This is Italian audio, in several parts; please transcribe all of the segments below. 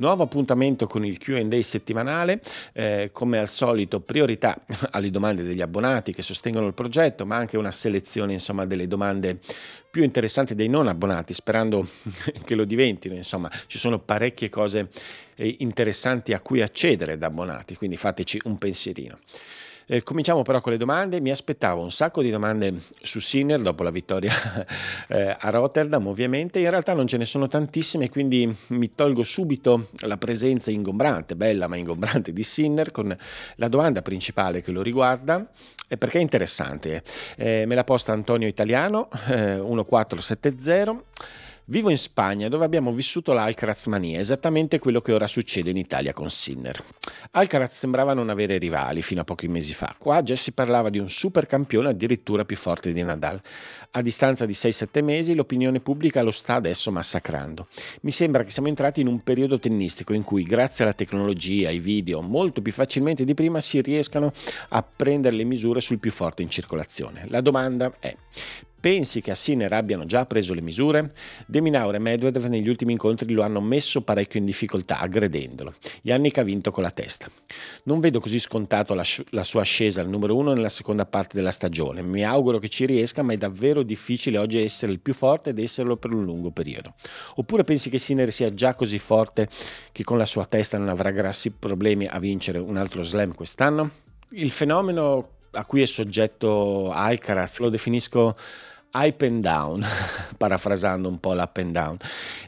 Nuovo appuntamento con il QA settimanale, eh, come al solito priorità alle domande degli abbonati che sostengono il progetto, ma anche una selezione insomma, delle domande più interessanti dei non abbonati, sperando che lo diventino. Insomma, ci sono parecchie cose eh, interessanti a cui accedere da abbonati, quindi fateci un pensierino. Eh, cominciamo però con le domande. Mi aspettavo un sacco di domande su Sinner dopo la vittoria eh, a Rotterdam, ovviamente. In realtà non ce ne sono tantissime, quindi mi tolgo subito la presenza ingombrante, bella ma ingombrante di Sinner con la domanda principale che lo riguarda perché è interessante. Eh, me la posta Antonio Italiano, eh, 1470. Vivo in Spagna dove abbiamo vissuto l'Alcaraz mania, esattamente quello che ora succede in Italia con Sinner. Alcaraz sembrava non avere rivali fino a pochi mesi fa. Qua già si parlava di un super campione addirittura più forte di Nadal. A distanza di 6-7 mesi l'opinione pubblica lo sta adesso massacrando. Mi sembra che siamo entrati in un periodo tennistico in cui grazie alla tecnologia, ai video, molto più facilmente di prima si riescano a prendere le misure sul più forte in circolazione. La domanda è Pensi che a Sinner abbiano già preso le misure? Deminaur e Medvedev negli ultimi incontri lo hanno messo parecchio in difficoltà, aggredendolo. Yannick ha vinto con la testa. Non vedo così scontato la, la sua ascesa al numero uno nella seconda parte della stagione. Mi auguro che ci riesca, ma è davvero difficile oggi essere il più forte ed esserlo per un lungo periodo. Oppure pensi che Sinner sia già così forte che con la sua testa non avrà grossi problemi a vincere un altro slam quest'anno? Il fenomeno a cui è soggetto Alcaraz lo definisco hype and down, parafrasando un po' l'up and down,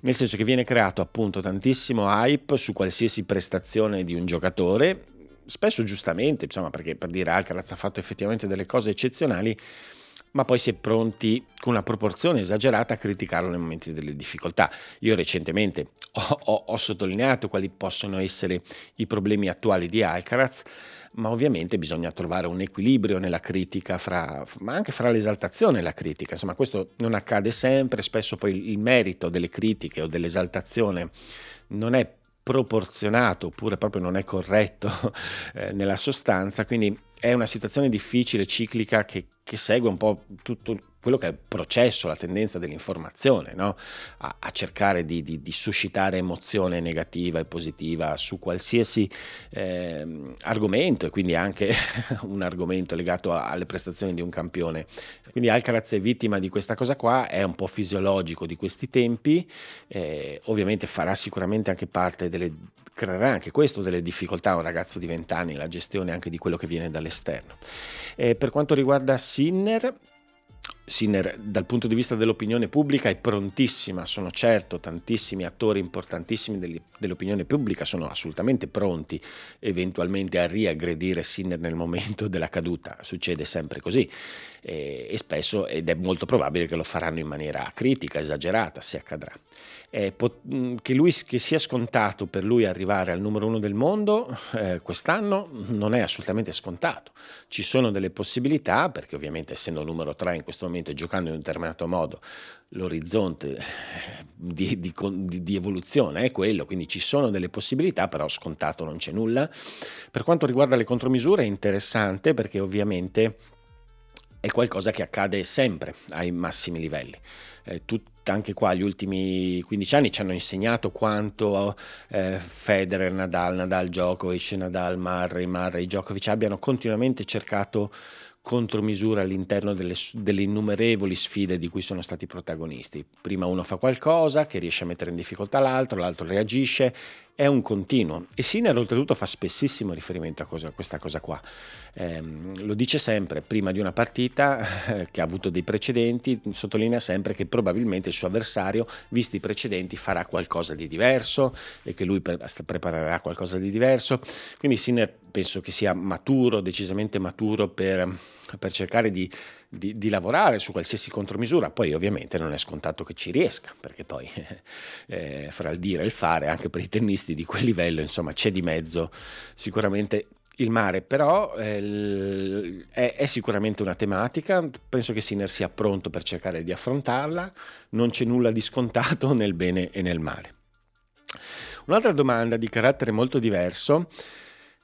nel senso che viene creato appunto tantissimo hype su qualsiasi prestazione di un giocatore, spesso giustamente, insomma, perché per dire Alcaraz ha fatto effettivamente delle cose eccezionali, ma poi si è pronti con una proporzione esagerata a criticarlo nei momenti delle difficoltà. Io recentemente ho, ho, ho sottolineato quali possono essere i problemi attuali di Alcaraz, ma ovviamente bisogna trovare un equilibrio nella critica, fra, ma anche fra l'esaltazione e la critica. Insomma, questo non accade sempre, spesso poi il merito delle critiche o dell'esaltazione non è proporzionato oppure proprio non è corretto eh, nella sostanza, quindi è una situazione difficile, ciclica, che, che segue un po' tutto quello che è il processo, la tendenza dell'informazione, no? a, a, cercare di, di, di, suscitare emozione negativa e positiva su qualsiasi eh, argomento e quindi anche un argomento legato a, alle prestazioni di un campione. Quindi Alcaraz è vittima di questa cosa qua, è un po' fisiologico di questi tempi, eh, ovviamente farà sicuramente anche parte delle, creerà anche questo delle difficoltà a un ragazzo di 20 anni, la gestione anche di quello che viene dall'esterno. Eh, per quanto riguarda Sinner, Sinner dal punto di vista dell'opinione pubblica è prontissima, sono certo, tantissimi attori importantissimi dell'opinione pubblica sono assolutamente pronti eventualmente a riaggredire Sinner nel momento della caduta, succede sempre così e, e spesso ed è molto probabile che lo faranno in maniera critica, esagerata se accadrà. Eh, pot- che, lui, che sia scontato per lui arrivare al numero uno del mondo eh, quest'anno non è assolutamente scontato. Ci sono delle possibilità, perché ovviamente essendo numero tre in questo momento e giocando in un determinato modo, l'orizzonte di, di, di, di, evoluzione è quello, quindi ci sono delle possibilità, però scontato non c'è nulla. Per quanto riguarda le contromisure è interessante perché ovviamente è qualcosa che accade sempre ai massimi livelli. Eh, tut, anche qua gli ultimi 15 anni ci hanno insegnato quanto eh, Federer, Nadal, Nadal, Djokovic, Nadal, Murray, Murray, Djokovic abbiano continuamente cercato contromisure all'interno delle, delle, innumerevoli sfide di cui sono stati protagonisti. Prima uno fa qualcosa che riesce a mettere in difficoltà l'altro, l'altro reagisce è un continuo e Sinner oltretutto fa spessissimo riferimento a, cosa, a questa cosa qua. Eh, lo dice sempre, prima di una partita eh, che ha avuto dei precedenti, sottolinea sempre che probabilmente il suo avversario, visti i precedenti, farà qualcosa di diverso e che lui pre- preparerà qualcosa di diverso. Quindi Sinner penso che sia maturo, decisamente maturo per, per cercare di di, di, lavorare su qualsiasi contromisura, poi ovviamente non è scontato che ci riesca, perché poi eh, fra il dire e il fare, anche per i tennisti di quel livello, insomma, c'è di mezzo sicuramente il mare, però eh, è, è, sicuramente una tematica, penso che Sinner sia pronto per cercare di affrontarla, non c'è nulla di scontato nel bene e nel male. Un'altra domanda di carattere molto diverso,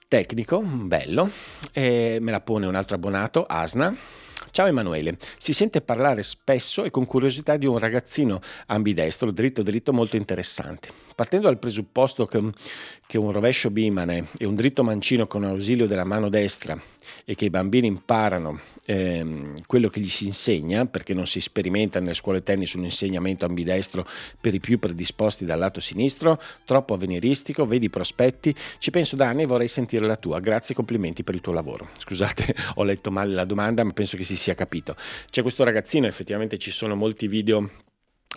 tecnico, bello, me la pone un altro abbonato, Asna. Ciao Emanuele, si sente parlare spesso e con curiosità di un ragazzino ambidestro, dritto dritto molto interessante. Partendo dal presupposto che, che un rovescio bimane e un dritto mancino con ausilio della mano destra e che i bambini imparano ehm, quello che gli si insegna, perché non si sperimenta nelle scuole tennis un insegnamento ambidestro per i più predisposti dal lato sinistro, troppo avveniristico, vedi i prospetti, ci penso da anni e vorrei sentire la tua. Grazie e complimenti per il tuo lavoro. Scusate, ho letto male la domanda, ma penso che si sia capito. C'è questo ragazzino, effettivamente ci sono molti video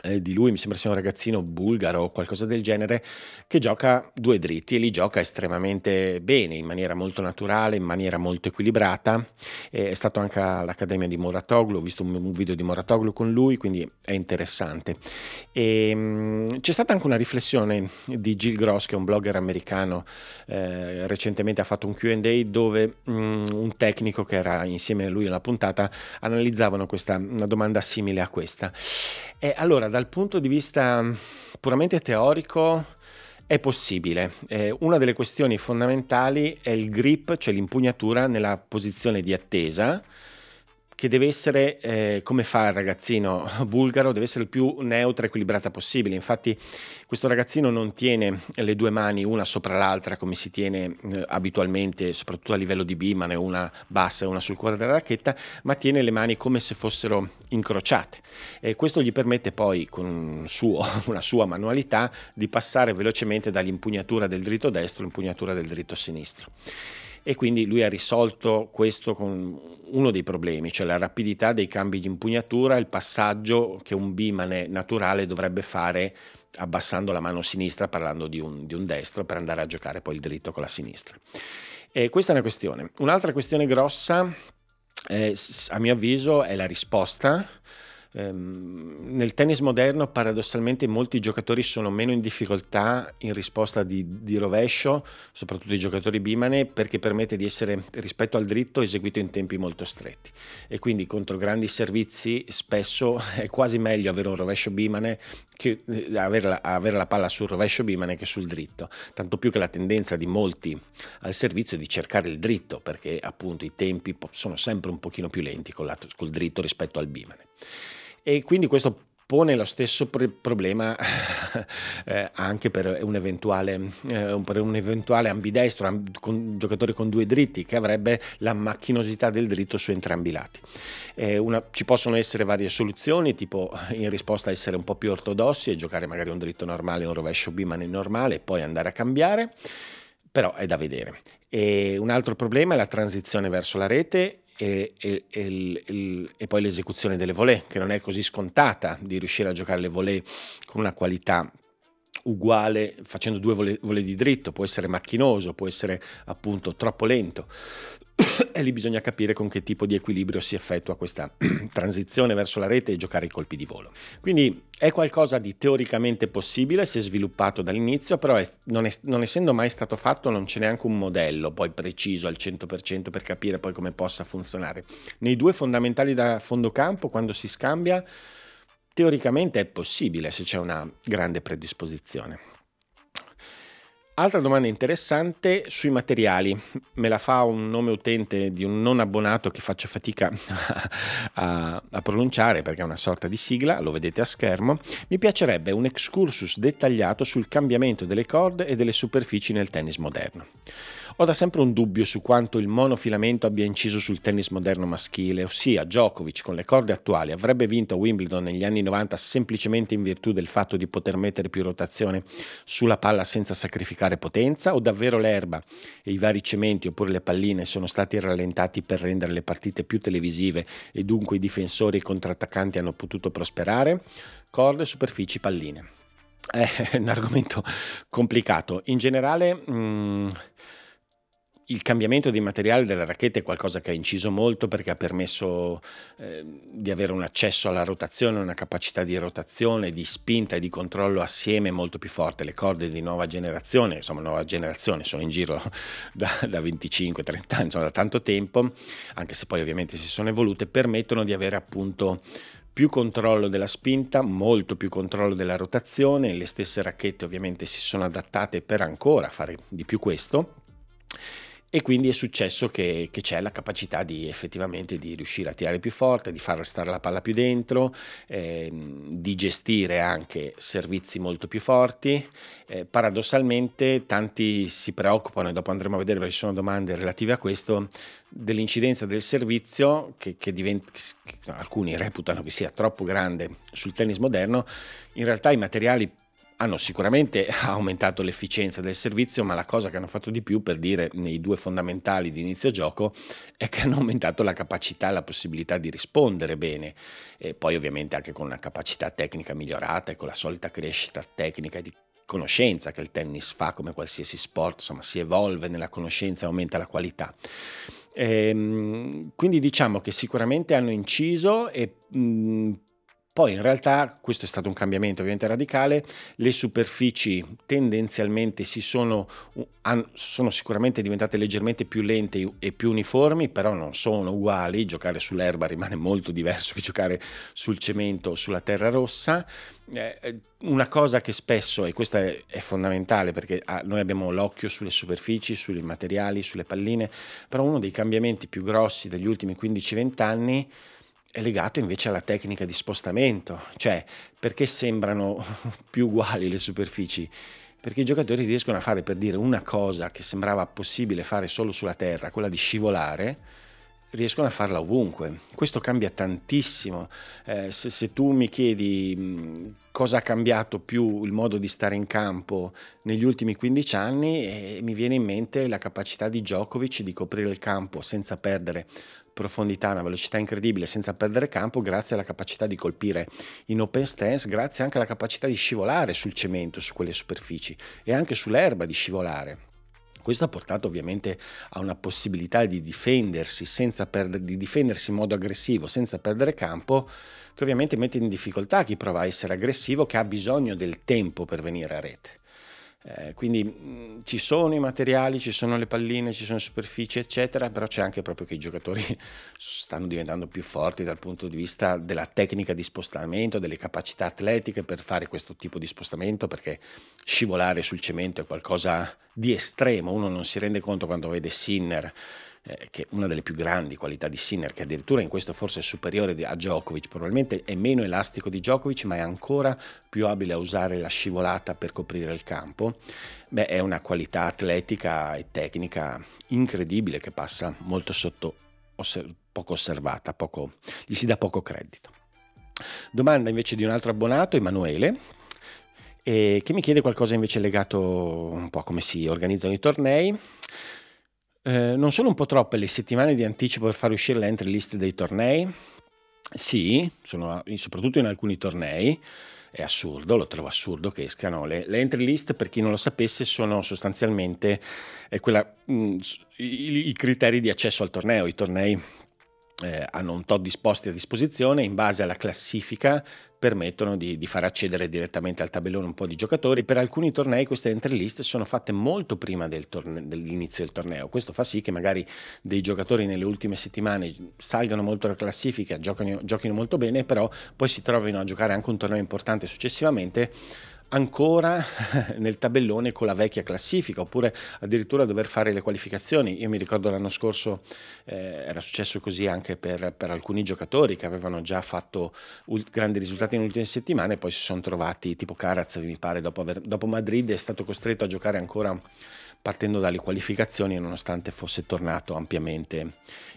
eh, di lui, mi sembra sia un ragazzino bulgaro o qualcosa del genere, che gioca due dritti e li gioca estremamente bene, in maniera molto naturale, in maniera molto equilibrata. Eh, è stato anche all'Accademia di Moratoglu, ho visto un, un video di Moratoglu con lui, quindi è interessante. E, mh, mm, c'è stata anche una riflessione di Jill Gross, che è un blogger americano, eh, recentemente ha fatto un QA dove mh, mm, un tecnico che era insieme a lui alla puntata analizzavano questa, una domanda simile a questa. E allora, dal punto di vista puramente teorico, è possibile. Eh, una delle questioni fondamentali è il grip, cioè l'impugnatura nella posizione di attesa che deve essere, eh, come fa il ragazzino bulgaro, deve essere il più neutra e equilibrata possibile. Infatti questo ragazzino non tiene le due mani una sopra l'altra come si tiene eh, abitualmente, soprattutto a livello di bimane, una bassa e una sul cuore della racchetta, ma tiene le mani come se fossero incrociate. E questo gli permette poi, con suo, una sua manualità, di passare velocemente dall'impugnatura del dritto destro all'impugnatura del dritto sinistro e quindi lui ha risolto questo con uno dei problemi, cioè la rapidità dei cambi di impugnatura, il passaggio che un bimane naturale dovrebbe fare abbassando la mano sinistra parlando di un, di un destro per andare a giocare poi il dritto con la sinistra. E questa è una questione. Un'altra questione grossa, eh, a mio avviso, è la risposta nel tennis moderno paradossalmente molti giocatori sono meno in difficoltà in risposta di, di, rovescio, soprattutto i giocatori bimane, perché permette di essere rispetto al dritto eseguito in tempi molto stretti. E quindi contro grandi servizi spesso è quasi meglio avere un rovescio bimane che eh, avere la, avere la palla sul rovescio bimane che sul dritto, tanto più che la tendenza di molti al servizio è di cercare il dritto perché appunto i tempi sono sempre un pochino più lenti col, lato, col dritto rispetto al bimane e quindi questo pone lo stesso problema eh, anche per un eventuale, eh, per un eventuale ambidestro, amb- con, giocatore con due dritti che avrebbe la macchinosità del dritto su entrambi i lati. Eh, una, ci possono essere varie soluzioni, tipo in risposta essere un po' più ortodossi e giocare magari un dritto normale un rovescio bimane normale e poi andare a cambiare, però è da vedere. E un altro problema è la transizione verso la rete e, e, e, e, poi l'esecuzione delle volée, che non è così scontata di riuscire a giocare le volée con una qualità uguale facendo due volée, volée di dritto, può essere macchinoso, può essere appunto troppo lento. e lì bisogna capire con che tipo di equilibrio si effettua questa transizione verso la rete e giocare i colpi di volo. Quindi è qualcosa di teoricamente possibile, si è sviluppato dall'inizio, però è, non, è, non, essendo mai stato fatto non c'è neanche un modello poi preciso al 100% per capire poi come possa funzionare. Nei due fondamentali da fondo campo, quando si scambia, teoricamente è possibile se c'è una grande predisposizione. Altra domanda interessante sui materiali. Me la fa un nome utente di un non abbonato che faccio fatica a, a, pronunciare perché è una sorta di sigla, lo vedete a schermo. Mi piacerebbe un excursus dettagliato sul cambiamento delle corde e delle superfici nel tennis moderno. Ho da sempre un dubbio su quanto il monofilamento abbia inciso sul tennis moderno maschile, ossia Djokovic con le corde attuali avrebbe vinto Wimbledon negli anni 90 semplicemente in virtù del fatto di poter mettere più rotazione sulla palla senza sacrificare potenza o davvero l'erba e i vari cementi oppure le palline sono stati rallentati per rendere le partite più televisive e dunque i difensori e i contrattaccanti hanno potuto prosperare? Corde, superfici, palline. È un argomento complicato. In generale... Mh, mm, il cambiamento di materiale della racchetta è qualcosa che ha inciso molto perché ha permesso eh, di avere un accesso alla rotazione, una capacità di rotazione, di spinta e di controllo assieme molto più forte. Le corde di nuova generazione, insomma nuova generazione, sono in giro da, da 25-30 anni, insomma da tanto tempo, anche se poi ovviamente si sono evolute, permettono di avere appunto più controllo della spinta, molto più controllo della rotazione, le stesse racchette ovviamente si sono adattate per ancora fare di più questo e quindi è successo che, che, c'è la capacità di effettivamente di riuscire a tirare più forte, di far restare la palla più dentro, eh, di gestire anche servizi molto più forti. Eh, paradossalmente tanti si preoccupano, e dopo andremo a vedere perché ci sono domande relative a questo, dell'incidenza del servizio che, che, diventa, che alcuni reputano che sia troppo grande sul tennis moderno. In realtà i materiali hanno sicuramente aumentato l'efficienza del servizio, ma la cosa che hanno fatto di più, per dire nei due fondamentali di inizio gioco, è che hanno aumentato la capacità e la possibilità di rispondere bene. E poi ovviamente anche con una capacità tecnica migliorata e con la solita crescita tecnica di conoscenza che il tennis fa come qualsiasi sport, insomma si evolve nella conoscenza e aumenta la qualità. Ehm, quindi diciamo che sicuramente hanno inciso e mh, poi in realtà questo è stato un cambiamento ovviamente radicale, le superfici tendenzialmente si sono, sono sicuramente diventate leggermente più lente e più uniformi, però non sono uguali, giocare sull'erba rimane molto diverso che giocare sul cemento o sulla terra rossa. Eh, una cosa che spesso, e questa è, è fondamentale perché ah, noi abbiamo l'occhio sulle superfici, sui materiali, sulle palline, però uno dei cambiamenti più grossi degli ultimi 15-20 anni è legato invece alla tecnica di spostamento, cioè perché sembrano più uguali le superfici? Perché i giocatori riescono a fare per dire una cosa che sembrava possibile fare solo sulla terra, quella di scivolare, riescono a farla ovunque. Questo cambia tantissimo. Eh, se, se, tu mi chiedi mh, cosa ha cambiato più il modo di stare in campo negli ultimi 15 anni, eh, mi viene in mente la capacità di Djokovic di coprire il campo senza perdere profondità, una velocità incredibile senza perdere campo grazie alla capacità di colpire in open stance, grazie anche alla capacità di scivolare sul cemento, su quelle superfici e anche sull'erba di scivolare. Questo ha portato ovviamente a una possibilità di difendersi, perdere, di difendersi in modo aggressivo senza perdere campo, che ovviamente mette in difficoltà chi prova a essere aggressivo, che ha bisogno del tempo per venire a rete. Eh, quindi mh, mm, ci sono i materiali, ci sono le palline, ci sono le superfici, eccetera, però c'è anche proprio che i giocatori stanno diventando più forti dal punto di vista della tecnica di spostamento, delle capacità atletiche per fare questo tipo di spostamento, perché scivolare sul cemento è qualcosa di estremo, uno non si rende conto quando vede Sinner eh, che è una delle più grandi qualità di Sinner, che addirittura in questo forse è superiore a Djokovic, probabilmente è meno elastico di Djokovic, ma è ancora più abile a usare la scivolata per coprire il campo, beh, è una qualità atletica e tecnica incredibile che passa molto sotto, poco osservata, poco, gli si dà poco credito. Domanda invece di un altro abbonato, Emanuele, che mi chiede qualcosa invece legato un po' a come si organizzano i tornei. Eh, non sono un po' troppe le settimane di anticipo per far uscire le entry list dei tornei? Sì, sono, soprattutto in alcuni tornei. È assurdo, lo trovo assurdo che escano. Le, le entry list, per chi non lo sapesse, sono sostanzialmente quella, mh, mm, i, i criteri di accesso al torneo. I tornei eh, hanno un tot disposti a disposizione in base alla classifica permettono di, di, far accedere direttamente al tabellone un po' di giocatori. Per alcuni tornei queste entry list sono fatte molto prima del torne- dell'inizio del torneo. Questo fa sì che magari dei giocatori nelle ultime settimane salgano molto la classifica, giocano, giochino molto bene, però poi si trovino a giocare anche un torneo importante successivamente ancora nel tabellone con la vecchia classifica oppure addirittura dover fare le qualificazioni. Io mi ricordo l'anno scorso eh, era successo così anche per, per, alcuni giocatori che avevano già fatto ult- grandi risultati nelle ultime settimane e poi si sono trovati tipo Caraz mi pare dopo, aver, dopo Madrid è stato costretto a giocare ancora partendo dalle qualificazioni nonostante fosse tornato ampiamente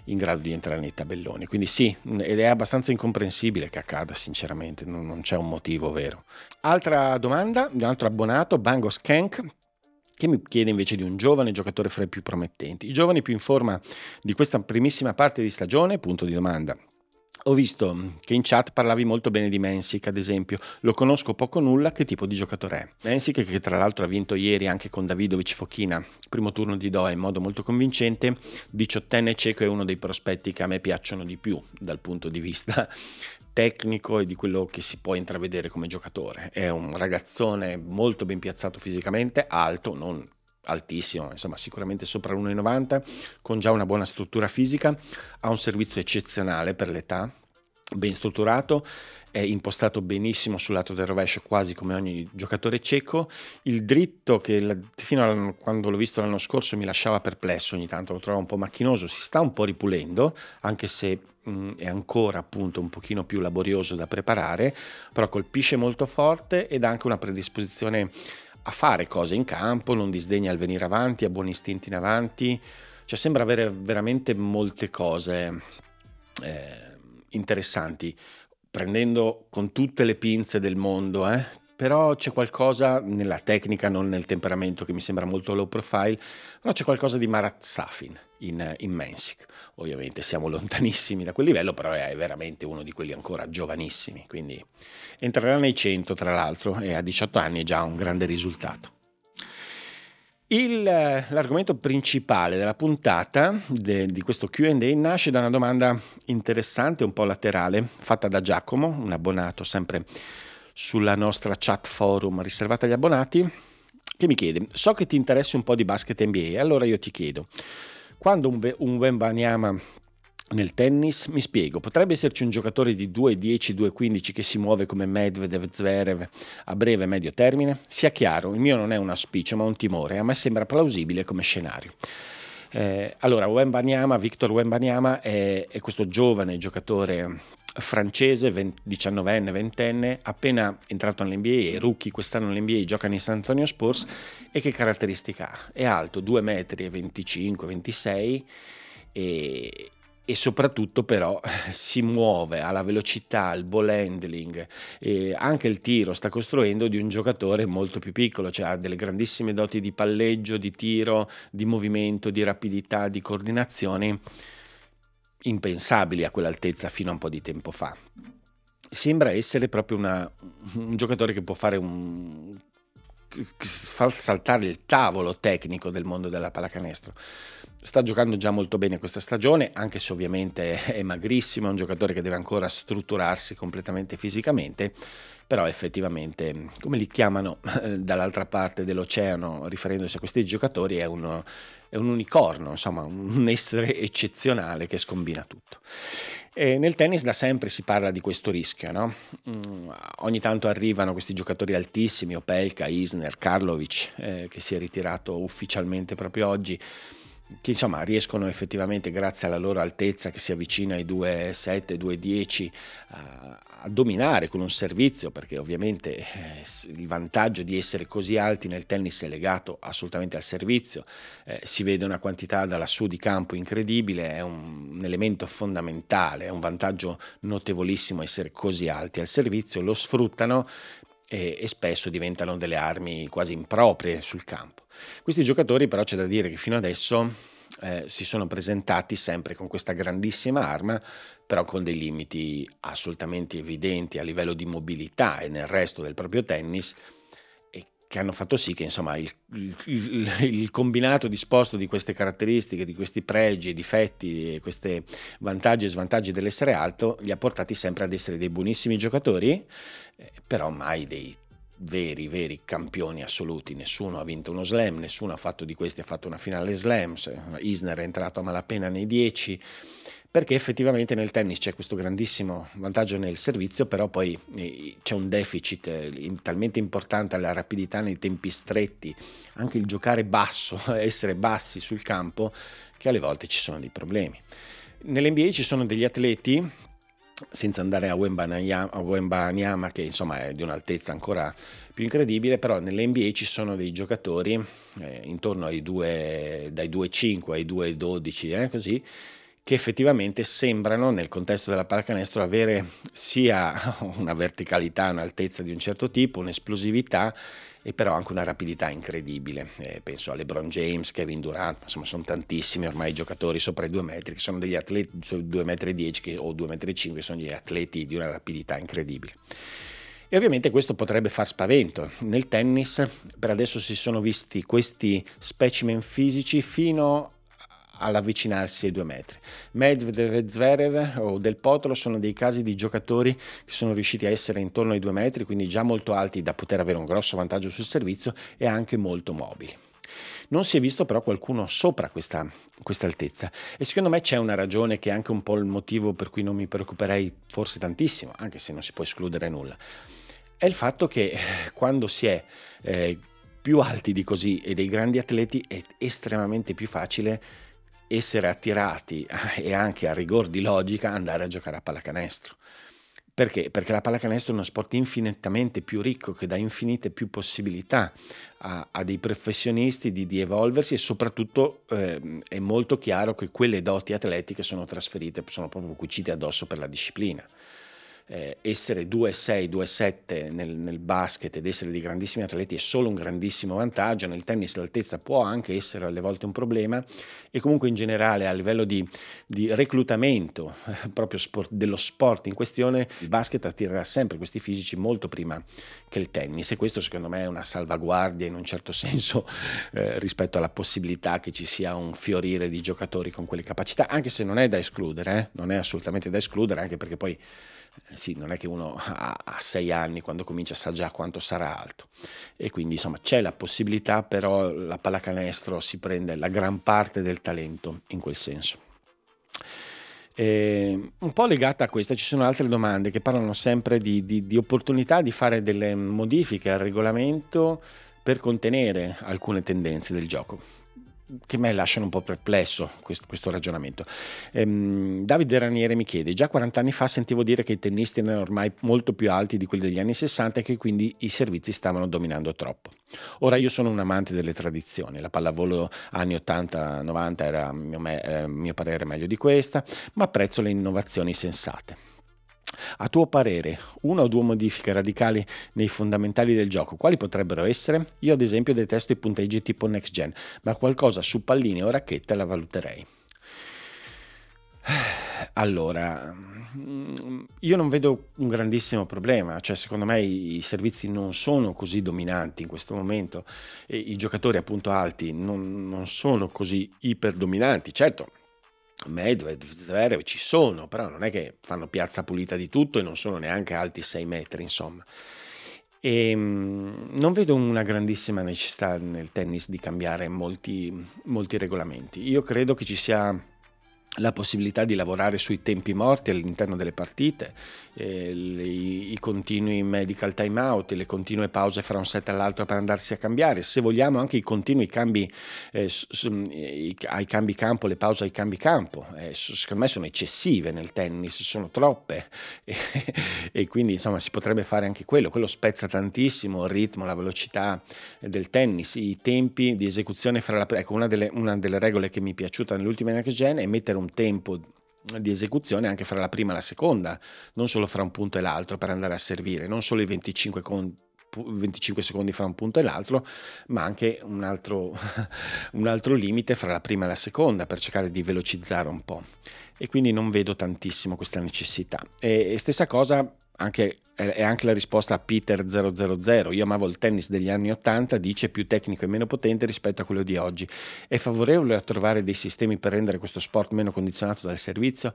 in grado di entrare nei tabelloni. Quindi sì, ed è abbastanza incomprensibile che accada sinceramente, non, non c'è un motivo vero. Altra domanda di un altro abbonato, Bango Skank, che mi chiede invece di un giovane giocatore fra i più promettenti. I giovani più in forma di questa primissima parte di stagione, punto di domanda, ho visto che in chat parlavi molto bene di Mensic, ad esempio. Lo conosco poco nulla, che tipo di giocatore è? Mensic, che tra l'altro ha vinto ieri anche con Davidovic Fochina, primo turno di Doha in modo molto convincente, diciottenne cieco è uno dei prospetti che a me piacciono di più dal punto di vista tecnico e di quello che si può intravedere come giocatore. È un ragazzone molto ben piazzato fisicamente, alto, non altissimo, insomma sicuramente sopra l'1,90, con già una buona struttura fisica, ha un servizio eccezionale per l'età, ben strutturato, è impostato benissimo sul lato del rovescio, quasi come ogni giocatore cieco. Il dritto, che fino a quando l'ho visto l'anno scorso mi lasciava perplesso ogni tanto, lo trovo un po' macchinoso, si sta un po' ripulendo, anche se mh, è ancora appunto un pochino più laborioso da preparare, però colpisce molto forte ed ha anche una predisposizione a fare cose in campo, non disdegna il venire avanti, ha buoni istinti in avanti, cioè sembra avere veramente molte cose eh, interessanti prendendo con tutte le pinze del mondo, eh? però c'è qualcosa nella tecnica, non nel temperamento che mi sembra molto low profile, però c'è qualcosa di Marat Safin in, in Mensik. Ovviamente siamo lontanissimi da quel livello, però è veramente uno di quelli ancora giovanissimi, quindi entrerà nei 100 tra l'altro e a 18 anni è già un grande risultato. Il, l'argomento principale della puntata de, di questo QA nasce da una domanda interessante, un po' laterale, fatta da Giacomo, un abbonato sempre sulla nostra chat forum riservata agli abbonati, che mi chiede: So che ti interessi un po' di basket NBA, allora io ti chiedo, quando un, un Wembanyama nel tennis, mi spiego, potrebbe esserci un giocatore di 2-10, 2-15 che si muove come Medvedev, Zverev a breve e medio termine? Sia chiaro, il mio non è un auspicio ma un timore, a me sembra plausibile come scenario. Eh, allora, Wembanyama, Victor Wembanyama è, è questo giovane giocatore francese, 19enne, 20enne, appena entrato nell'NBA, è rookie quest'anno nell'NBA, gioca in San Antonio Spurs e che caratteristica ha? È alto 2 metri e 25, 26 e, e soprattutto però si muove alla velocità, al ball handling anche il tiro sta costruendo di un giocatore molto più piccolo, cioè ha delle grandissime doti di palleggio, di tiro, di movimento, di rapidità, di coordinazione impensabili a quell'altezza fino a un po' di tempo fa. Sembra essere proprio una, un giocatore che può fare un far saltare il tavolo tecnico del mondo della pallacanestro sta giocando già molto bene questa stagione, anche se ovviamente è magrissimo, è un giocatore che deve ancora strutturarsi completamente fisicamente, però effettivamente, come li chiamano dall'altra parte dell'oceano, riferendosi a questi giocatori, è, uno, è un unicorno, insomma, un essere eccezionale che scombina tutto. E nel tennis da sempre si parla di questo rischio, no? mm, ogni tanto arrivano questi giocatori altissimi, Opelka, Isner, Karlovic, eh, che si è ritirato ufficialmente proprio oggi, che insomma riescono effettivamente grazie alla loro altezza che si avvicina ai 2,7, 2,10 a, a dominare con un servizio perché ovviamente eh, il vantaggio di essere così alti nel tennis è legato assolutamente al servizio, eh, si vede una quantità da lassù di campo incredibile, è un, un elemento fondamentale, è un vantaggio notevolissimo essere così alti al servizio, lo sfruttano e, e spesso diventano delle armi quasi improprie sul campo. Questi giocatori però c'è da dire che fino adesso eh, si sono presentati sempre con questa grandissima arma, però con dei limiti assolutamente evidenti a livello di mobilità e nel resto del proprio tennis che hanno fatto sì che insomma, il, il, il, combinato disposto di queste caratteristiche, di questi pregi e difetti, questi vantaggi e svantaggi dell'essere alto, li ha portati sempre ad essere dei buonissimi giocatori, eh, però mai dei veri, veri campioni assoluti. Nessuno ha vinto uno slam, nessuno ha fatto di questi, ha fatto una finale slam. Isner è entrato a malapena nei 10 perché effettivamente nel tennis c'è questo grandissimo vantaggio nel servizio, però poi eh, c'è un deficit eh, talmente importante alla rapidità nei tempi stretti, anche il giocare basso, essere bassi sul campo, che alle volte ci sono dei problemi. Nell'NBA ci sono degli atleti senza andare a Wembanyama, che insomma è di un'altezza ancora più incredibile, però nell'NBA ci sono dei giocatori eh, intorno ai 2, dai 2,5 ai 2,12, eh, così, che effettivamente sembrano nel contesto della pallacanestro avere sia una verticalità, un'altezza di un certo tipo, un'esplosività e però anche una rapidità incredibile. Eh, penso a LeBron James, Kevin Durant, insomma sono tantissimi ormai giocatori sopra i due metri che sono degli atleti sui 2,10 metri o 2,5 metri, sono degli atleti di una rapidità incredibile. E ovviamente questo potrebbe far spavento. Nel tennis per adesso si sono visti questi specimen fisici fino all'avvicinarsi ai due metri. Medvedev e Zverev o Del Potolo sono dei casi di giocatori che sono riusciti a essere intorno ai due metri, quindi già molto alti da poter avere un grosso vantaggio sul servizio e anche molto mobili. Non si è visto però qualcuno sopra questa, questa altezza e secondo me c'è una ragione che è anche un po' il motivo per cui non mi preoccuperei forse tantissimo, anche se non si può escludere nulla. È il fatto che eh, quando si è eh, più alti di così e dei grandi atleti è estremamente più facile essere attirati e anche a rigor di logica andare a giocare a pallacanestro. Perché? Perché la pallacanestro è uno sport infinitamente più ricco che dà infinite più possibilità a, a dei professionisti di, di, evolversi e soprattutto eh, è molto chiaro che quelle doti atletiche sono trasferite, sono proprio cucite addosso per la disciplina eh, essere 2-6, 2-7 nel, nel, basket ed essere di grandissimi atleti è solo un grandissimo vantaggio, nel tennis l'altezza può anche essere alle volte un problema e comunque in generale a livello di, di reclutamento eh, proprio sport, dello sport in questione il basket attirerà sempre questi fisici molto prima che il tennis e questo secondo me è una salvaguardia in un certo senso eh, rispetto alla possibilità che ci sia un fiorire di giocatori con quelle capacità, anche se non è da escludere, eh? non è assolutamente da escludere anche perché poi sì, non è che uno a, a sei anni quando comincia sa già quanto sarà alto e quindi insomma c'è la possibilità, però la pallacanestro si prende la gran parte del talento in quel senso. E un po' legata a questa ci sono altre domande che parlano sempre di, di, di opportunità di fare delle modifiche al regolamento per contenere alcune tendenze del gioco che me lasciano un po' perplesso questo, questo ragionamento. Ehm, Davide Raniere mi chiede, già 40 anni fa sentivo dire che i tennisti erano ormai molto più alti di quelli degli anni 60 e che quindi i servizi stavano dominando troppo. Ora io sono un amante delle tradizioni, la pallavolo anni 80-90 era a mio, eh, mio parere meglio di questa, ma apprezzo le innovazioni sensate. A tuo parere, una o due modifiche radicali nei fondamentali del gioco, quali potrebbero essere? Io ad esempio detesto i punteggi tipo next gen, ma qualcosa su palline o racchette la valuterei. Allora, io non vedo un grandissimo problema, cioè secondo me i, servizi non sono così dominanti in questo momento e i giocatori appunto alti non, non sono così iperdominanti, certo Medved, Zverev ci sono, però non è che fanno piazza pulita di tutto e non sono neanche alti 6 metri, insomma. E ehm, non vedo una grandissima necessità nel tennis di cambiare molti, molti regolamenti. Io credo che ci sia la possibilità di lavorare sui tempi morti all'interno delle partite, eh, le, i continui medical time out, le continue pause fra un set all'altro per andarsi a cambiare, se vogliamo anche i continui cambi eh, i, ai cambi campo, le pause ai cambi campo, eh, secondo me sono eccessive nel tennis, sono troppe. E, e, quindi insomma si potrebbe fare anche quello, quello spezza tantissimo il ritmo, la velocità del tennis, i tempi di esecuzione fra la... Ecco, una delle, una delle regole che mi è piaciuta nell'ultima next gen è mettere un un tempo di esecuzione anche fra la prima e la seconda, non solo fra un punto e l'altro per andare a servire, non solo i 25, con, 25 secondi fra un punto e l'altro, ma anche un altro, un altro limite fra la prima e la seconda per cercare di velocizzare un po'. E quindi non vedo tantissimo questa necessità. E, e stessa cosa anche, è anche la risposta a Peter 000. Io amavo il tennis degli anni 80, dice più tecnico e meno potente rispetto a quello di oggi. È favorevole a trovare dei sistemi per rendere questo sport meno condizionato dal servizio?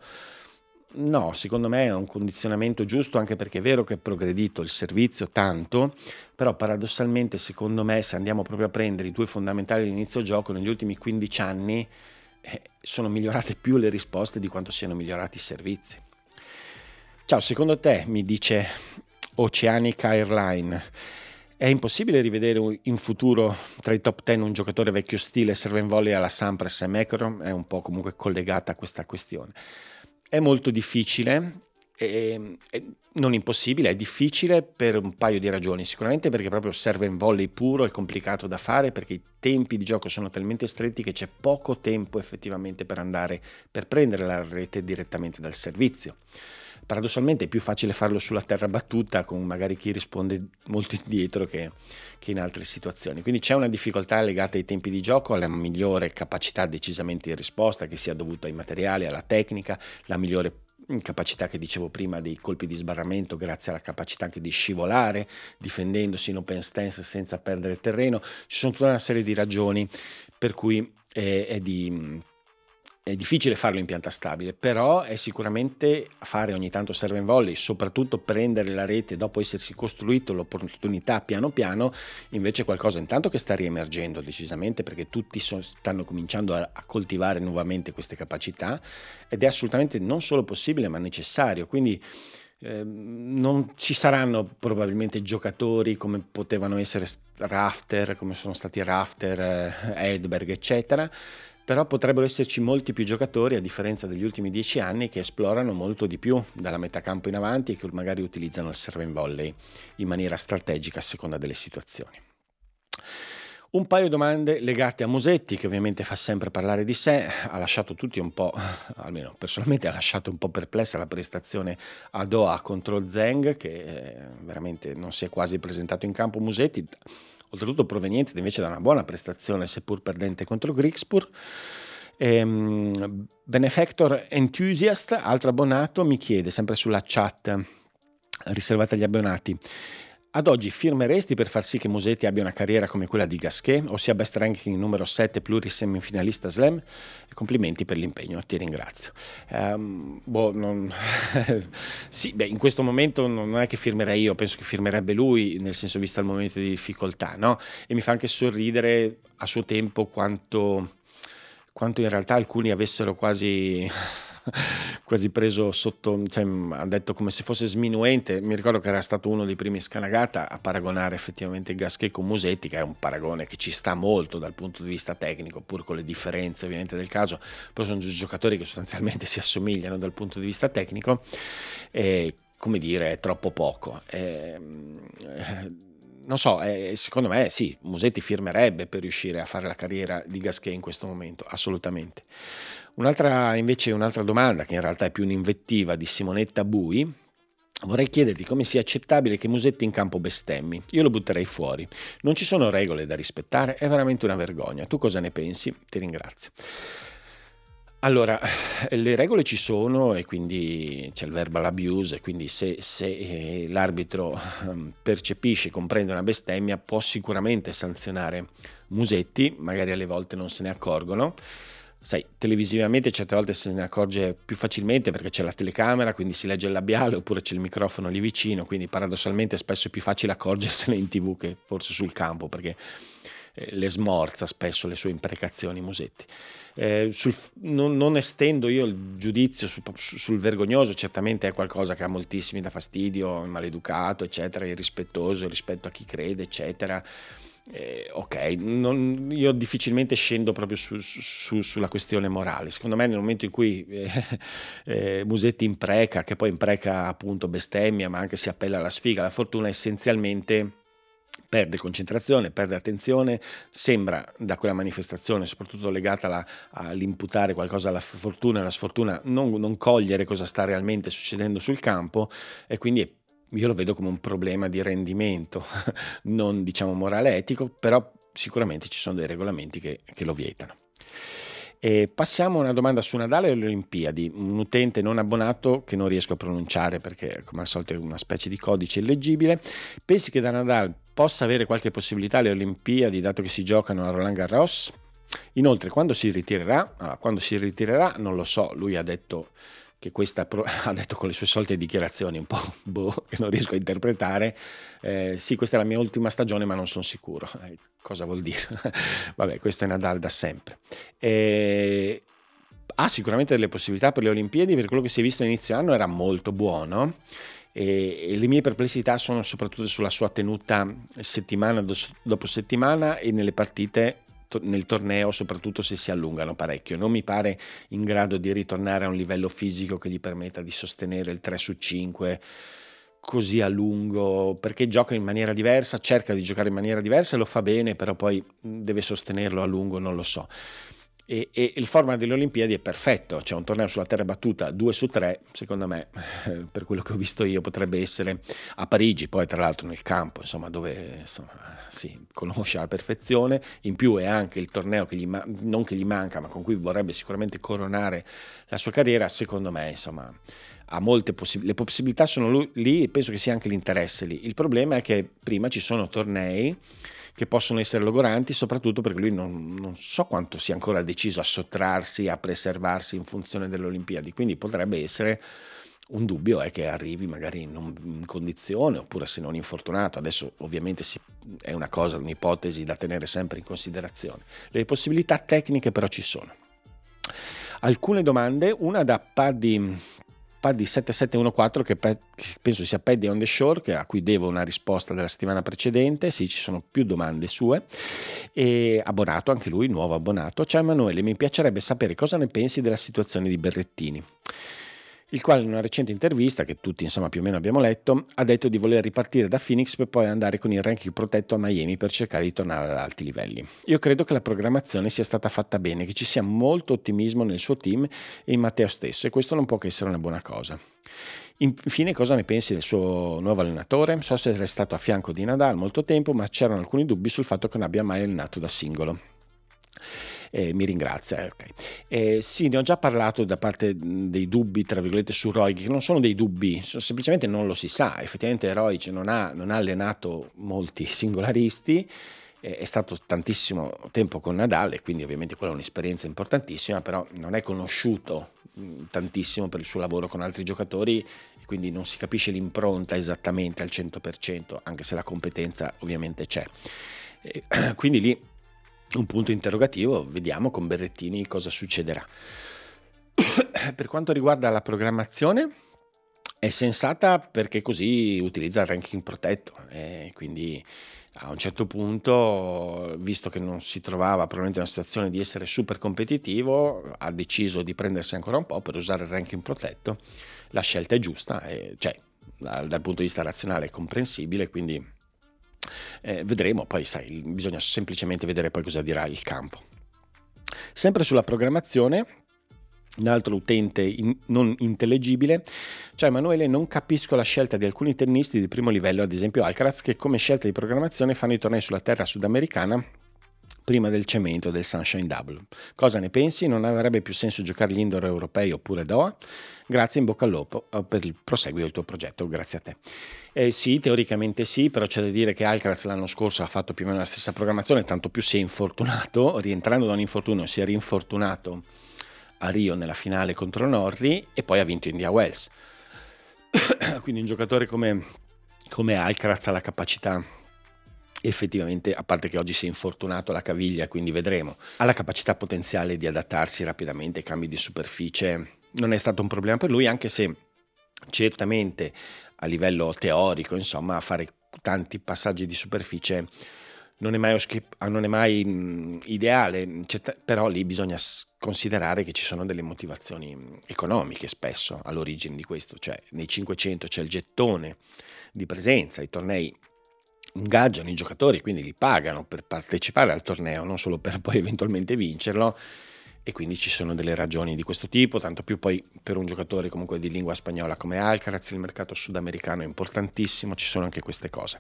No, secondo me è un condizionamento giusto anche perché è vero che è progredito il servizio tanto, però paradossalmente secondo me se andiamo proprio a prendere i due fondamentali di inizio gioco negli ultimi 15 anni eh, sono migliorate più le risposte di quanto siano migliorati i servizi. Ciao, secondo te, mi dice Oceanica Airline, è impossibile rivedere in futuro tra i top 10 un giocatore vecchio stile serve in volley alla Sampras e Macron? È un po' comunque collegata a questa questione. È molto difficile, è, è non impossibile, è difficile per un paio di ragioni. Sicuramente perché proprio serve in volley puro, è complicato da fare perché i tempi di gioco sono talmente stretti che c'è poco tempo effettivamente per andare per prendere la rete direttamente dal servizio paradossalmente è più facile farlo sulla terra battuta con magari chi risponde molto indietro che, che, in altre situazioni. Quindi c'è una difficoltà legata ai tempi di gioco, alla migliore capacità decisamente di risposta che sia dovuta ai materiali, alla tecnica, la migliore capacità che dicevo prima dei colpi di sbarramento grazie alla capacità anche di scivolare difendendosi in open stance senza perdere terreno ci sono tutta una serie di ragioni per cui è, è di è difficile farlo in pianta stabile, però è sicuramente fare ogni tanto serve in volley, soprattutto prendere la rete dopo essersi costruito l'opportunità piano piano, invece qualcosa intanto che sta riemergendo decisamente perché tutti so, stanno cominciando a, a, coltivare nuovamente queste capacità ed è assolutamente non solo possibile ma necessario, quindi eh, non ci saranno probabilmente giocatori come potevano essere Rafter, come sono stati Rafter, eh, Edberg, eccetera, però potrebbero esserci molti più giocatori a differenza degli ultimi dieci anni che esplorano molto di più dalla metà campo in avanti e che magari utilizzano il serve in volley in maniera strategica a seconda delle situazioni. Un paio di domande legate a Musetti, che ovviamente fa sempre parlare di sé, ha lasciato tutti un po', almeno personalmente ha lasciato un po' perplessa la prestazione a Doha contro Zeng, che eh, veramente non si è quasi presentato in campo Musetti, oltretutto proveniente invece da una buona prestazione, seppur perdente contro Grixpur. Ehm, Benefactor Enthusiast, altro abbonato, mi chiede sempre sulla chat riservata agli abbonati. Ad oggi firmeresti per far sì che Musetti abbia una carriera come quella di Gasquet, ossia best ranking numero 7 plurisemifinalista slam? Complimenti per l'impegno, ti ringrazio. Um, boh, non... sì, beh, in questo momento non è che firmerei io, penso che firmerebbe lui, nel senso visto il momento di difficoltà, no? E mi fa anche sorridere a suo tempo quanto, quanto in realtà alcuni avessero quasi quasi preso sotto, cioè, ha detto come se fosse sminuente. Mi ricordo che era stato uno dei primi scanagata a paragonare effettivamente Gasquet con Musetti, che è un paragone che ci sta molto dal punto di vista tecnico, pur con le differenze ovviamente del caso. Poi sono giocatori che sostanzialmente si assomigliano dal punto di vista tecnico. E, come dire, è troppo poco. E, eh, non so, eh, secondo me sì, Musetti firmerebbe per riuscire a fare la carriera di Gasquet in questo momento, assolutamente. Un'altra, invece, un'altra domanda, che in realtà è più un'invettiva di Simonetta Bui, Vorrei chiederti come sia accettabile che Musetti in campo bestemmi. Io lo butterei fuori. Non ci sono regole da rispettare, è veramente una vergogna. Tu cosa ne pensi? Ti ringrazio. Allora, le regole ci sono e quindi c'è il verbal abuse, quindi se, se eh, l'arbitro ehm, percepisce, comprende una bestemmia, può sicuramente sanzionare Musetti, magari alle volte non se ne accorgono sai, televisivamente certe volte se ne accorge più facilmente perché c'è la telecamera, quindi si legge il labiale oppure c'è il microfono lì vicino, quindi paradossalmente spesso è più facile accorgersene in tv che forse sul campo perché eh, le smorza spesso le sue imprecazioni Musetti. Eh, sul, non, non, estendo io il giudizio sul, sul, vergognoso, certamente è qualcosa che ha moltissimi da fastidio, maleducato, eccetera, irrispettoso rispetto a chi crede, eccetera. Eh, ok, non, io difficilmente scendo proprio su, su, sulla questione morale. Secondo me, nel momento in cui eh, eh, Musetti impreca, che poi impreca appunto bestemmia, ma anche si appella alla sfiga, la fortuna essenzialmente perde concentrazione, perde attenzione, sembra da quella manifestazione, soprattutto legata all'imputare qualcosa alla fortuna e alla sfortuna, non, non cogliere cosa sta realmente succedendo sul campo e quindi è io lo vedo come un problema di rendimento, non diciamo morale etico, però sicuramente ci sono dei regolamenti che, che lo vietano. E passiamo a una domanda su Nadale e le Olimpiadi. Un utente non abbonato che non riesco a pronunciare perché, come al solito, è una specie di codice illeggibile. Pensi che da Nadal possa avere qualche possibilità alle Olimpiadi, dato che si giocano a Roland Garros? Inoltre, quando si ritirerà? Ah, quando si ritirerà non lo so. Lui ha detto che questa ha detto con le sue solite dichiarazioni un po' boh, che non riesco a interpretare, eh, sì questa è la mia ultima stagione ma non sono sicuro, eh, cosa vuol dire? Vabbè questo è Nadal da sempre. Eh, ha sicuramente delle possibilità per le Olimpiadi, per quello che si è visto inizio anno era molto buono e, e le mie perplessità sono soprattutto sulla sua tenuta settimana dopo settimana e nelle partite nel torneo, soprattutto se si allungano parecchio. Non mi pare in grado di ritornare a un livello fisico che gli permetta di sostenere il 3 su 5 così a lungo, perché gioca in maniera diversa, cerca di giocare in maniera diversa e lo fa bene, però poi deve sostenerlo a lungo, non lo so. E, e, il format delle Olimpiadi è perfetto, c'è un torneo sulla terra battuta 2 su 3, secondo me, eh, per quello che ho visto io, potrebbe essere a Parigi, poi tra l'altro nel campo, insomma, dove insomma, si conosce alla perfezione, in più è anche il torneo che gli, non che gli manca, ma con cui vorrebbe sicuramente coronare la sua carriera, secondo me, insomma, ha molte possibilità, le possibilità sono lì e penso che sia anche l'interesse lì. Il problema è che prima ci sono tornei che possono essere logoranti, soprattutto perché lui non, non, so quanto sia ancora deciso a sottrarsi, a preservarsi in funzione delle Olimpiadi, quindi potrebbe essere un dubbio è che arrivi magari in, in, condizione oppure se non infortunato, adesso ovviamente si, è una cosa, un'ipotesi da tenere sempre in considerazione. Le possibilità tecniche però ci sono. Alcune domande, una da Paddy, Paddy 7714 che penso sia Paddy on the Shore, a cui devo una risposta della settimana precedente, sì ci sono più domande sue, e abbonato anche lui, nuovo abbonato. Ciao Emanuele, mi piacerebbe sapere cosa ne pensi della situazione di Berrettini il quale in una recente intervista, che tutti insomma più o meno abbiamo letto, ha detto di voler ripartire da Phoenix per poi andare con il ranking protetto a Miami per cercare di tornare ad alti livelli. Io credo che la programmazione sia stata fatta bene, che ci sia molto ottimismo nel suo team e in Matteo stesso e questo non può che essere una buona cosa. Infine, cosa ne pensi del suo nuovo allenatore? So se è stato a fianco di Nadal molto tempo, ma c'erano alcuni dubbi sul fatto che non abbia mai allenato da singolo eh, mi ringrazia. Eh, okay. eh, sì, ne ho già parlato da parte dei dubbi, tra virgolette, su Roy, che non sono dei dubbi, semplicemente non lo si sa. Effettivamente Roy non ha, non ha allenato molti singolaristi, è stato tantissimo tempo con Nadal quindi ovviamente quella è un'esperienza importantissima, però non è conosciuto tantissimo per il suo lavoro con altri giocatori e quindi non si capisce l'impronta esattamente al 100%, anche se la competenza ovviamente c'è. E, quindi lì un punto interrogativo, vediamo con Berrettini cosa succederà. per quanto riguarda la programmazione, è sensata perché così utilizza il ranking protetto e quindi a un certo punto, visto che non si trovava probabilmente in una situazione di essere super competitivo, ha deciso di prendersi ancora un po' per usare il ranking protetto. La scelta è giusta, cioè dal, dal punto di vista razionale è comprensibile, quindi eh, vedremo, poi sai, bisogna semplicemente vedere poi cosa dirà il campo. Sempre sulla programmazione, un altro utente in, non intellegibile, cioè Emanuele non capisco la scelta di alcuni tennisti di primo livello, ad esempio Alcaraz, che come scelta di programmazione fanno i tornei sulla terra sudamericana prima del cemento del Sunshine Double. Cosa ne pensi? Non avrebbe più senso giocare gli indoor europei oppure Doha? Grazie, in bocca al lupo eh, per il proseguio del tuo progetto, grazie a te. Eh, sì, teoricamente sì, però c'è da dire che Alcaraz l'anno scorso ha fatto più o meno la stessa programmazione, tanto più si è infortunato, rientrando da un infortunio si è rinfortunato a Rio nella finale contro Norri e poi ha vinto India Wells. Quindi un giocatore come, come Alcaraz ha la capacità effettivamente, a parte che oggi si è infortunato alla caviglia, quindi vedremo, ha la capacità potenziale di adattarsi rapidamente ai cambi di superficie. Non è stato un problema per lui, anche se certamente a livello teorico, insomma, fare tanti passaggi di superficie non è mai, non è mai mh, ideale, però lì bisogna considerare che ci sono delle motivazioni economiche spesso all'origine di questo, cioè nei 500 c'è il gettone di presenza, i tornei ingaggiano i giocatori, quindi li pagano per partecipare al torneo, non solo per poi eventualmente vincerlo. E quindi ci sono delle ragioni di questo tipo, tanto più poi per un giocatore comunque di lingua spagnola come Alcaraz, il mercato sudamericano è importantissimo, ci sono anche queste cose.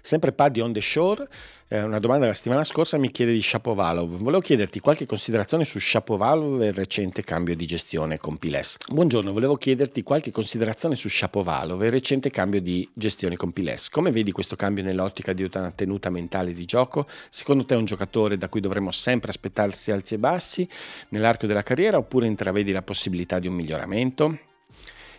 Sempre Paddy on the Shore, eh, una domanda della settimana scorsa mi chiede di Shapovalov. Volevo chiederti qualche considerazione su Shapovalov e il recente cambio di gestione con Piles. Buongiorno, volevo chiederti qualche considerazione su Shapovalov e il recente cambio di gestione con Piles. Come vedi questo cambio nell'ottica di una tenuta mentale di gioco? Secondo te è un giocatore da cui dovremmo sempre aspettarsi alti e bassi nell'arco della carriera oppure intravedi la possibilità di un miglioramento?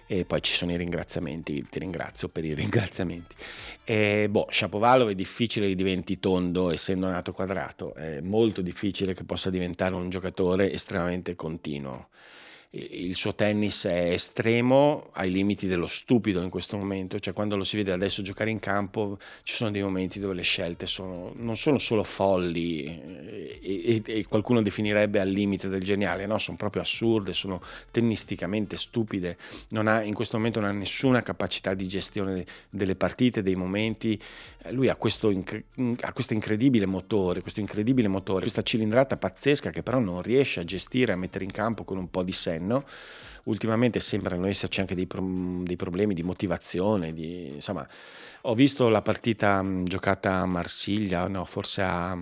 E poi ci sono i ringraziamenti, ti ringrazio per i ringraziamenti. E, boh, Shapovalov è difficile che diventi tondo essendo nato quadrato, è molto difficile che possa diventare un giocatore estremamente continuo il suo tennis è estremo ai limiti dello stupido in questo momento, cioè quando lo si vede adesso giocare in campo ci sono dei momenti dove le scelte sono, non sono solo folli eh, e, e, e, qualcuno definirebbe al limite del geniale, no, sono proprio assurde, sono tennisticamente stupide, ha, in questo momento non ha nessuna capacità di gestione delle partite, dei momenti, eh, lui ha questo, ha questo incredibile motore, questo incredibile motore, questa cilindrata pazzesca che però non riesce a gestire, a mettere in campo con un po' di senso anno. Ultimamente sembrano esserci anche dei, pro- dei problemi di motivazione. Di, insomma, ho visto la partita mh, giocata a Marsiglia, no, forse a,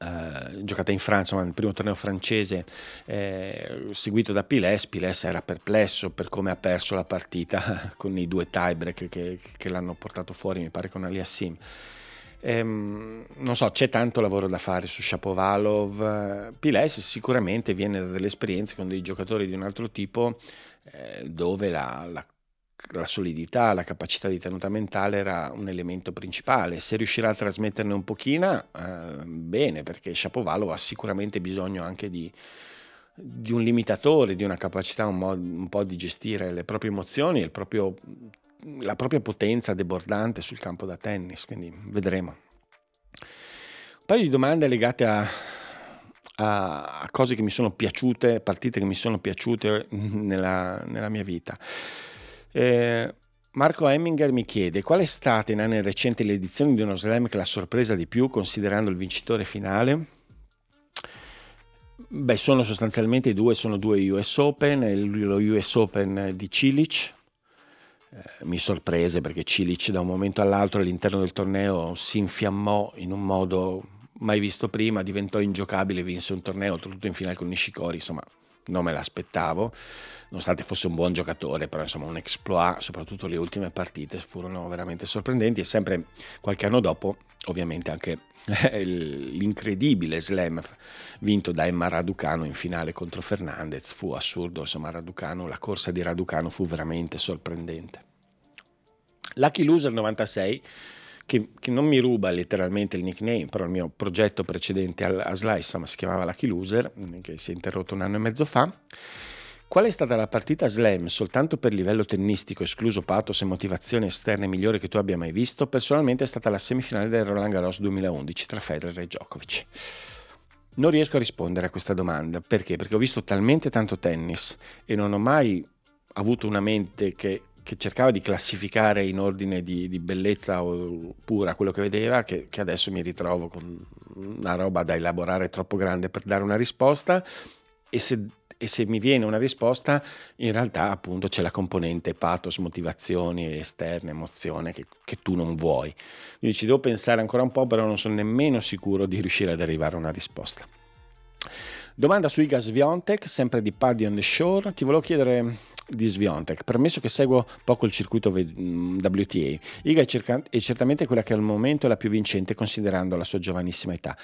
Uh, giocata in Francia, ma nel primo torneo francese, eh, seguito da Piles. Piles era perplesso per come ha perso la partita con i due tiebreak che, che l'hanno portato fuori, mi pare con Aliassim. Ehm, non so, c'è tanto lavoro da fare su Shapovalov. Piles sicuramente viene da delle esperienze con dei giocatori di un altro tipo eh, dove la, la, la, solidità, la capacità di tenuta mentale era un elemento principale. Se riuscirà a trasmetterne un pochino, eh, bene, perché Shapovalov ha sicuramente bisogno anche di, di un limitatore, di una capacità un, mo- un po' di gestire le proprie emozioni e proprio, la propria potenza debordante sul campo da tennis, quindi vedremo. Un paio di domande legate a, a, cose che mi sono piaciute, partite che mi sono piaciute nella, nella mia vita. Eh, Marco Hemminger mi chiede qual è stata in anni recenti l'edizione di uno slam che l'ha sorpresa di più considerando il vincitore finale? Beh, sono sostanzialmente due, sono due US Open, lo US Open di Cilic, mi sorprese perché Cilic da un momento all'altro all'interno del torneo si infiammò in un modo mai visto prima, diventò ingiocabile, vinse un torneo, tutto in finale con Nishikori, insomma non me l'aspettavo, nonostante fosse un buon giocatore, però insomma un exploit, soprattutto le ultime partite furono veramente sorprendenti e sempre qualche anno dopo ovviamente anche l'incredibile slam vinto da Emma Raducano in finale contro Fernandez fu assurdo, insomma Raducano, la corsa di Raducano fu veramente sorprendente. Lucky Loser 96 che, che, non mi ruba letteralmente il nickname, però il mio progetto precedente a Slice si chiamava Lucky Loser, che si è interrotto un anno e mezzo fa. Qual è stata la partita slam soltanto per livello tennistico, escluso pathos e motivazioni esterne migliore che tu abbia mai visto? Personalmente è stata la semifinale del Roland Garros 2011 tra Federer e Djokovic. Non riesco a rispondere a questa domanda, perché? Perché ho visto talmente tanto tennis e non ho mai avuto una mente che che cercava di classificare in ordine di, di bellezza pura quello che vedeva, che, che, adesso mi ritrovo con una roba da elaborare troppo grande per dare una risposta e se, e se mi viene una risposta in realtà appunto c'è la componente pathos, motivazioni esterne, emozione che, che tu non vuoi. Quindi ci devo pensare ancora un po', però non sono nemmeno sicuro di riuscire ad arrivare a una risposta. Domanda su Iga Sviontek, sempre di Paddy on the Shore. Ti volevo chiedere di Sviontek, permesso che seguo poco il circuito WTA. Iga è, cerca- è certamente quella che al momento è la più vincente considerando la sua giovanissima età.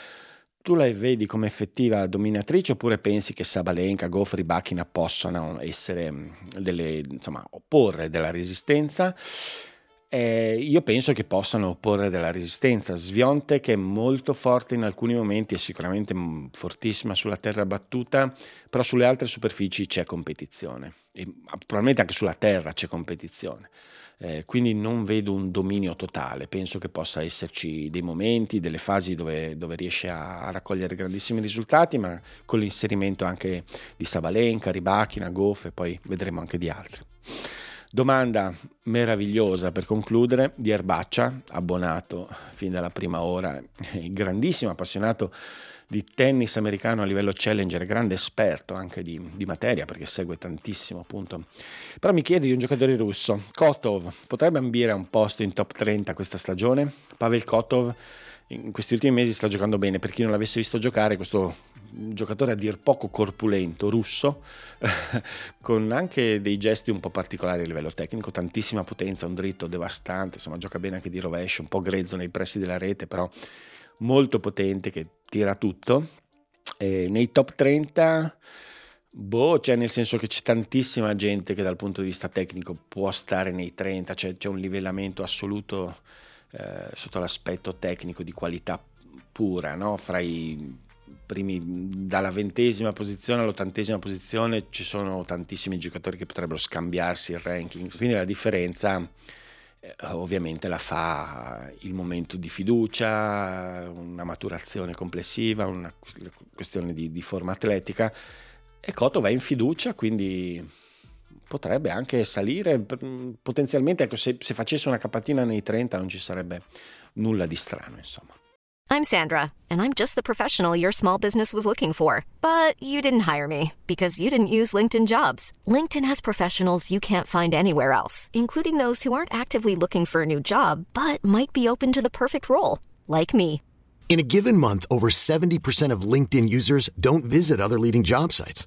Tu la vedi come effettiva dominatrice oppure pensi che Sabalenka, Goffri, Bacchina possano essere delle, insomma, opporre della resistenza? Eh, io penso che possano opporre della resistenza. Svionte che è molto forte in alcuni momenti, è sicuramente fortissima sulla terra battuta, però sulle altre superfici c'è competizione. E probabilmente anche sulla terra c'è competizione. Eh, quindi non vedo un dominio totale, penso che possa esserci dei momenti, delle fasi dove, dove riesce a, a, raccogliere grandissimi risultati, ma con l'inserimento anche di Sabalenka, Ribachina, Goff e poi vedremo anche di altri. Domanda meravigliosa per concludere di Erbaccia, abbonato fin dalla prima ora, grandissimo appassionato di tennis americano a livello challenger, grande esperto anche di, di, materia perché segue tantissimo appunto. Però mi chiede di un giocatore russo, Kotov, potrebbe ambire a un posto in top 30 questa stagione? Pavel Kotov in questi ultimi mesi sta giocando bene, per chi non l'avesse visto giocare questo giocatore a dir poco corpulento, russo, con anche dei gesti un po' particolari a livello tecnico, tantissima potenza, un dritto devastante, insomma gioca bene anche di rovescio, un po' grezzo nei pressi della rete, però molto potente che tira tutto. E nei top 30 Boh, cioè nel senso che c'è tantissima gente che dal punto di vista tecnico può stare nei 30, cioè c'è un livellamento assoluto eh, sotto l'aspetto tecnico di qualità pura, no? fra i primi, dalla ventesima posizione all'ottantesima posizione ci sono tantissimi giocatori che potrebbero scambiarsi il ranking, quindi la differenza eh, ovviamente la fa il momento di fiducia, una maturazione complessiva, una questione di, di forma atletica e Coto va in fiducia, quindi potrebbe anche salire, potenzialmente ecco, se, se facesse una capatina nei 30 non ci sarebbe nulla di strano insomma. I'm Sandra, and I'm just the professional your small business was looking for. But you didn't hire me because you didn't use LinkedIn jobs. LinkedIn has professionals you can't find anywhere else, including those who aren't actively looking for a new job but might be open to the perfect role, like me. In a given month, over 70% of LinkedIn users don't visit other leading job sites.